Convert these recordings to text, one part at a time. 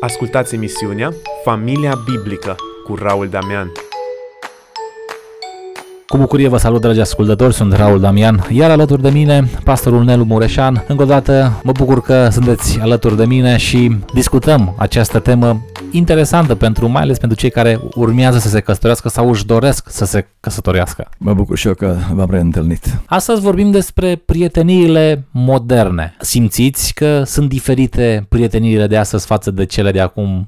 Ascultați emisiunea Familia Biblică cu Raul Damian. Cu bucurie vă salut, dragi ascultători, sunt Raul Damian, iar alături de mine, pastorul Nelu Mureșan. Încă o dată mă bucur că sunteți alături de mine și discutăm această temă interesantă pentru, mai ales pentru cei care urmează să se căsătorească sau își doresc să se căsătorească. Mă bucur și eu că v-am reîntâlnit. Astăzi vorbim despre prieteniile moderne. Simțiți că sunt diferite prieteniile de astăzi față de cele de acum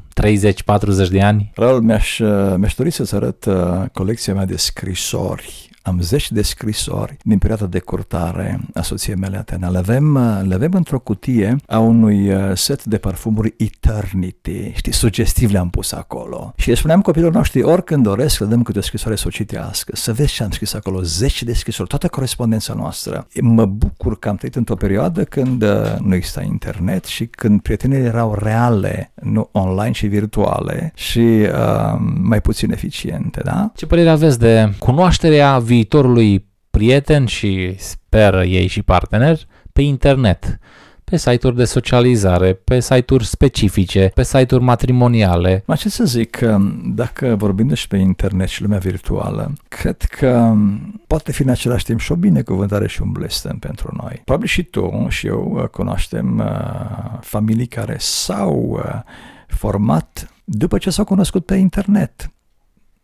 30-40 de ani? Raul, mi-aș, mi-aș dori să-ți arăt uh, colecția mea de scrisori am zeci de scrisori din perioada de curtare a soției mele Atena. Le avem, le avem într-o cutie a unui uh, set de parfumuri Eternity. Știi, sugestiv le-am pus acolo. Și le spuneam copilor noștri, oricând doresc să dăm câte o scrisoare să o citească, să vezi ce am scris acolo, zeci de scrisori, toată corespondența noastră. Mă bucur că am trăit într-o perioadă când uh, nu exista internet și când prietenii erau reale, nu online și virtuale și uh, mai puțin eficiente, da? Ce părere aveți de cunoașterea viitorului prieten și sper ei și partener pe internet, pe site-uri de socializare, pe site-uri specifice, pe site-uri matrimoniale. Ma ce să zic, dacă vorbim despre internet și lumea virtuală, cred că poate fi în același timp și o binecuvântare și un blestem pentru noi. Probabil și tu și eu uh, cunoaștem uh, familii care s-au uh, format după ce s-au cunoscut pe internet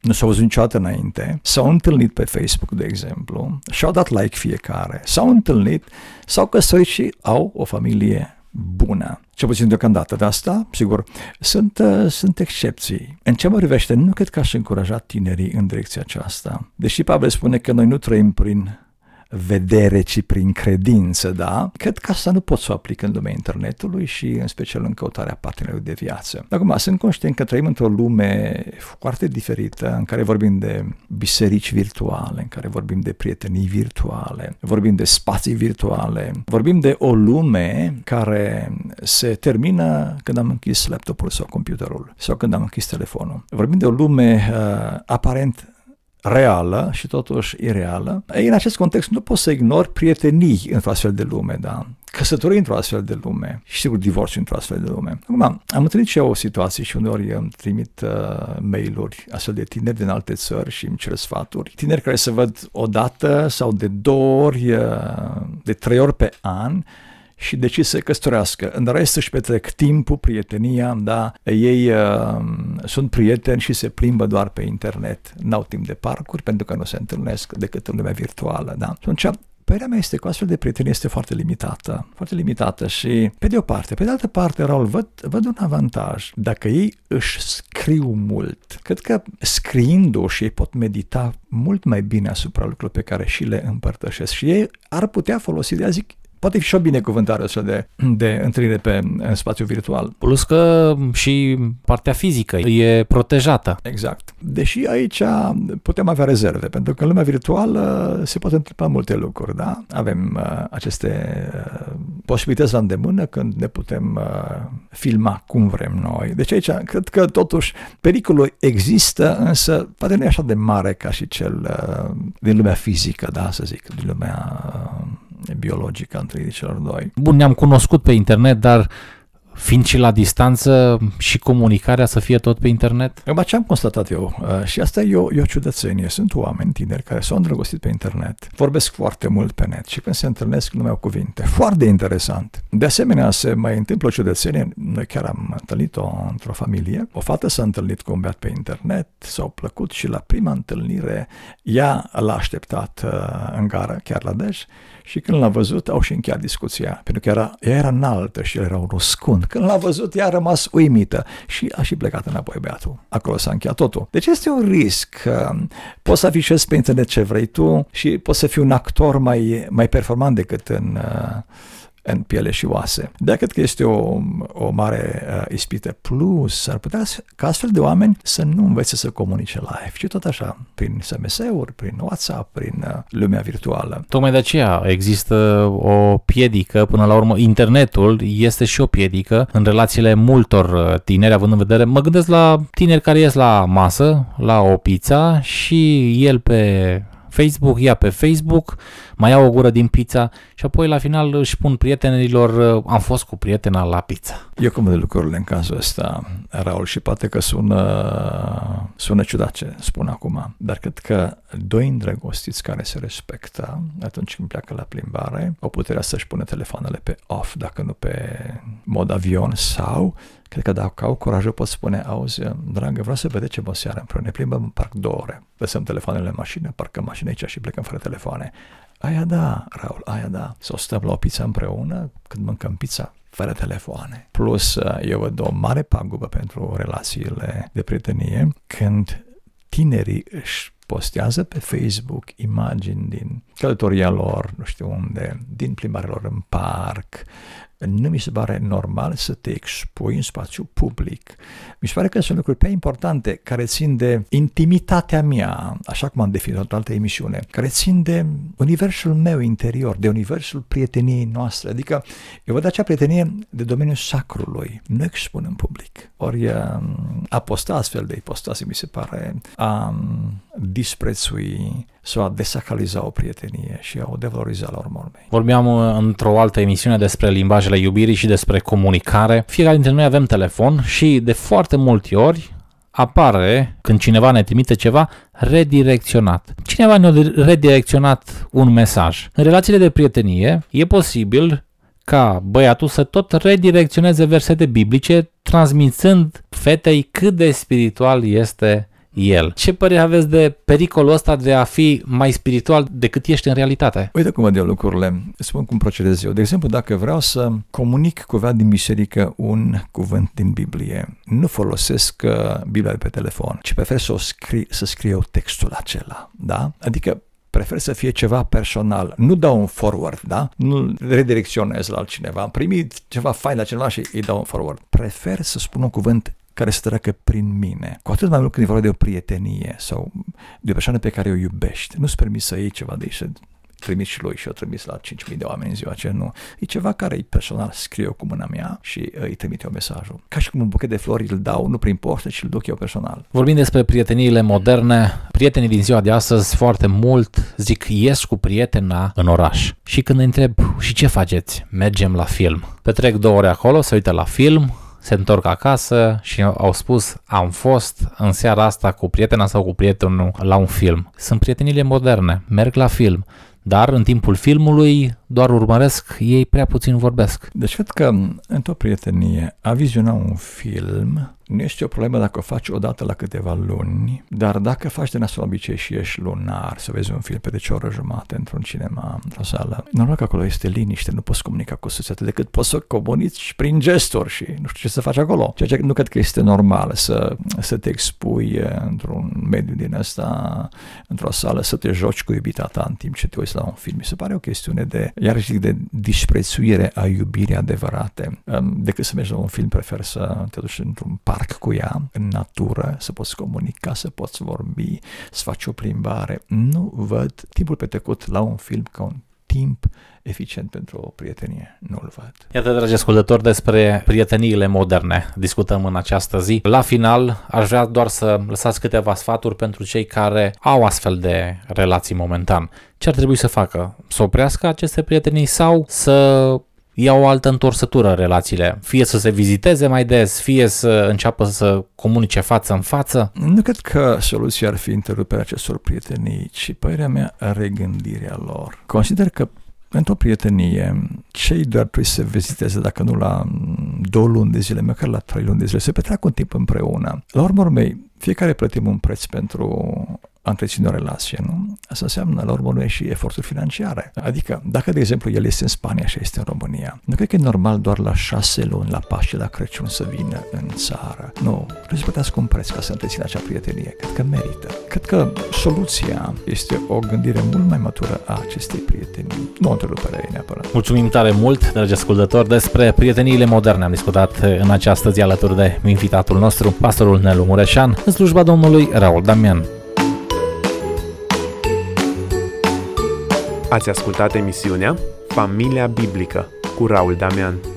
nu s-au văzut niciodată înainte, s-au întâlnit pe Facebook, de exemplu, și-au dat like fiecare, s-au întâlnit, s-au căsătorit și au o familie bună. Ce puțin deocamdată de asta, sigur, sunt, uh, sunt excepții. În ce mă privește, nu cred că aș încuraja tinerii în direcția aceasta. Deși Pavel spune că noi nu trăim prin vedere, ci prin credință, da? Cred că asta nu pot să o aplic în lumea internetului și în special în căutarea partenerului de viață. Acum, sunt conștient că trăim într-o lume foarte diferită, în care vorbim de biserici virtuale, în care vorbim de prietenii virtuale, vorbim de spații virtuale, vorbim de o lume care se termină când am închis laptopul sau computerul sau când am închis telefonul. Vorbim de o lume uh, aparent reală și totuși ireală. Ei, în acest context nu poți să ignori prietenii într-o astfel de lume, da? căsătorii într-o astfel de lume și sigur divorțul într-o astfel de lume. Acum, am întâlnit și eu o situație și uneori îmi trimit uh, mail-uri astfel de tineri din alte țări și îmi cer sfaturi. Tineri care se văd o dată sau de două ori, uh, de trei ori pe an și decid să căsătorească. În rest își petrec timpul, prietenia, da, ei uh, sunt prieteni și se plimbă doar pe internet. N-au timp de parcuri pentru că nu se întâlnesc decât în lumea virtuală, da. Atunci, Părerea mea este că astfel de prietenie este foarte limitată, foarte limitată și pe de o parte. Pe de altă parte, Raul, văd, văd un avantaj. Dacă ei își scriu mult, cred că scriindu-și ei pot medita mult mai bine asupra lucrurilor pe care și le împărtășesc și ei ar putea folosi, de a zic, poate fi și o binecuvântare așa de, de întâlnire pe în spațiu virtual. Plus că și partea fizică e protejată. Exact. Deși aici putem avea rezerve, pentru că în lumea virtuală se pot întâmpla multe lucruri, da? Avem uh, aceste uh, posibilități la îndemână când ne putem uh, filma cum vrem noi. Deci aici cred că totuși pericolul există, însă poate nu e așa de mare ca și cel uh, din lumea fizică, da, să zic, din lumea uh, biologică între celor doi. Bun, ne-am cunoscut pe internet, dar fiind și la distanță și comunicarea să fie tot pe internet? Acum, ce am constatat eu, uh, și asta e o, e o ciudățenie, sunt oameni tineri care s-au îndrăgostit pe internet, vorbesc foarte mult pe net și când se întâlnesc nu mai au cuvinte. Foarte interesant. De asemenea, se mai întâmplă o ciudățenie, noi chiar am întâlnit-o într-o familie, o fată s-a întâlnit cu un beat pe internet, s-au plăcut și la prima întâlnire ea l-a așteptat uh, în gară, chiar la Dej, și când l-a văzut, au și încheiat discuția, pentru că era, ea era înaltă și el era un scund. Când l-a văzut, ea a rămas uimită și a și plecat înapoi beatul. Acolo s-a încheiat totul. Deci este un risc. Poți să afișezi pe internet ce vrei tu și poți să fii un actor mai, mai performant decât în uh, în piele și oase. Dar cred că este o, o mare uh, ispită. Plus, ar putea ca astfel de oameni să nu învețe să comunice live, ci tot așa, prin SMS-uri, prin WhatsApp, prin uh, lumea virtuală. Tocmai de aceea există o piedică, până la urmă, internetul este și o piedică în relațiile multor uh, tineri, având în vedere, mă gândesc la tineri care ies la masă, la o pizza și el pe Facebook, ia pe Facebook, mai iau o gură din pizza și apoi la final își spun prietenilor, am fost cu prietena la pizza. Eu cum de lucrurile în cazul ăsta, Raul, și poate că sună, sună ciudat ce spun acum, dar cred că doi îndrăgostiți care se respectă atunci când pleacă la plimbare au puterea să-și pună telefoanele pe off, dacă nu pe mod avion sau cred că dacă au curajul pot spune, auzi, dragă, vreau să vedem o seară împreună, ne plimbăm în parc două ore, lăsăm telefoanele în mașină, parcăm mașina aici și plecăm fără telefoane. Aia da, Raul, aia da. Să o stăm la o pizza împreună când mâncăm pizza fără telefoane. Plus, eu văd o mare pagubă pentru relațiile de prietenie când tinerii își postează pe Facebook imagini din călătoria lor, nu știu unde, din plimbarea lor în parc, nu mi se pare normal să te expui în spațiu public. Mi se pare că sunt lucruri prea importante care țin de intimitatea mea, așa cum am definit o altă emisiune, care țin de universul meu interior, de universul prieteniei noastre. Adică eu văd acea prietenie de domeniul sacrului, nu expun în public. Ori um, a posta astfel de ipostase mi se pare a um, disprețui sau a desacraliza o prietenie și a o devaloriza la urmă urmei. Vorbeam uh, într-o altă emisiune despre limbajele iubirii și despre comunicare. Fiecare dintre noi avem telefon și de foarte multe ori apare, când cineva ne trimite ceva, redirecționat. Cineva ne-a redirecționat un mesaj. În relațiile de prietenie e posibil ca băiatul să tot redirecționeze versete biblice, transmițând fetei cât de spiritual este el. Ce părere aveți de pericolul ăsta de a fi mai spiritual decât ești în realitate? Uite cum văd eu lucrurile. Spun cum procedez eu. De exemplu, dacă vreau să comunic cuva din biserică un cuvânt din Biblie, nu folosesc uh, Biblia de pe telefon, ci prefer să, o scri, să scriu textul acela. Da? Adică prefer să fie ceva personal. Nu dau un forward, da? Nu redirecționez la altcineva. Am primit ceva fain la cineva și îi dau un forward. Prefer să spun un cuvânt care să treacă prin mine. Cu atât mai mult când e vorba de o prietenie sau de o persoană pe care o iubești. Nu-ți permis să iei ceva de aici, să trimis și lui și o trimis la 5.000 de oameni în ziua aceea, nu. E ceva care e personal, scriu eu cu mâna mea și uh, îi trimit eu mesajul. Ca și cum un buchet de flori îl dau, nu prin poștă, ci îl duc eu personal. Vorbim despre prieteniile moderne. Prietenii din ziua de astăzi foarte mult zic ies cu prietena în oraș. Și când îi întreb și ce faceți? Mergem la film. Petrec două ore acolo, se uită la film, se întorc acasă și au spus am fost în seara asta cu prietena sau cu prietenul la un film. Sunt prietenile moderne, merg la film, dar în timpul filmului doar urmăresc, ei prea puțin vorbesc. Deci cred că într-o prietenie a viziona un film nu este o problemă dacă o faci odată la câteva luni, dar dacă faci de nasul obicei și ești lunar să vezi un film pe de o oră jumate într-un cinema, într-o sală, normal că acolo este liniște, nu poți comunica cu soția decât poți să comunici prin gesturi și nu știu ce să faci acolo. Ceea ce nu cred că este normal să, să te expui într-un mediu din ăsta, într-o sală, să te joci cu iubita ta în timp ce te uiți la un film. Mi se pare o chestiune de, iarăși zic, de disprețuire a iubirii adevărate. Decât să mergi la un film, prefer să te duci într-un parc cu ea, în natură, să poți comunica, să poți vorbi, să faci o plimbare. Nu văd timpul petrecut la un film ca un timp eficient pentru o prietenie. Nu-l văd. Iată, dragi ascultători, despre prieteniile moderne discutăm în această zi. La final, aș vrea doar să lăsați câteva sfaturi pentru cei care au astfel de relații momentan. Ce ar trebui să facă? Să oprească aceste prietenii sau să ia o altă întorsătură în relațiile. Fie să se viziteze mai des, fie să înceapă să comunice față în față. Nu cred că soluția ar fi întreruperea acestor prietenii, ci părerea mea regândirea lor. Consider că într-o prietenie, cei doar trebuie să viziteze, dacă nu la două luni de zile, măcar la trei luni de zile, să petreacă un timp împreună. La urmă urmei, fiecare plătim un preț pentru a întreține o relație, nu? Asta înseamnă, la urmă, nu și eforturi financiare. Adică, dacă, de exemplu, el este în Spania și este în România, nu cred că e normal doar la șase luni, la Paște, la Crăciun să vină în țară. Nu, trebuie să plătească un preț ca să întrețină acea prietenie. Cred că merită. Cred că soluția este o gândire mult mai matură a acestei prietenii. Nu o întrerupere neapărat. Mulțumim tare mult, dragi ascultători, despre prieteniile moderne. Am discutat în această zi alături de invitatul nostru, pastorul Nelu Mureșan, în slujba domnului Raul Damian. Ați ascultat emisiunea Familia Biblică cu Raul Damian.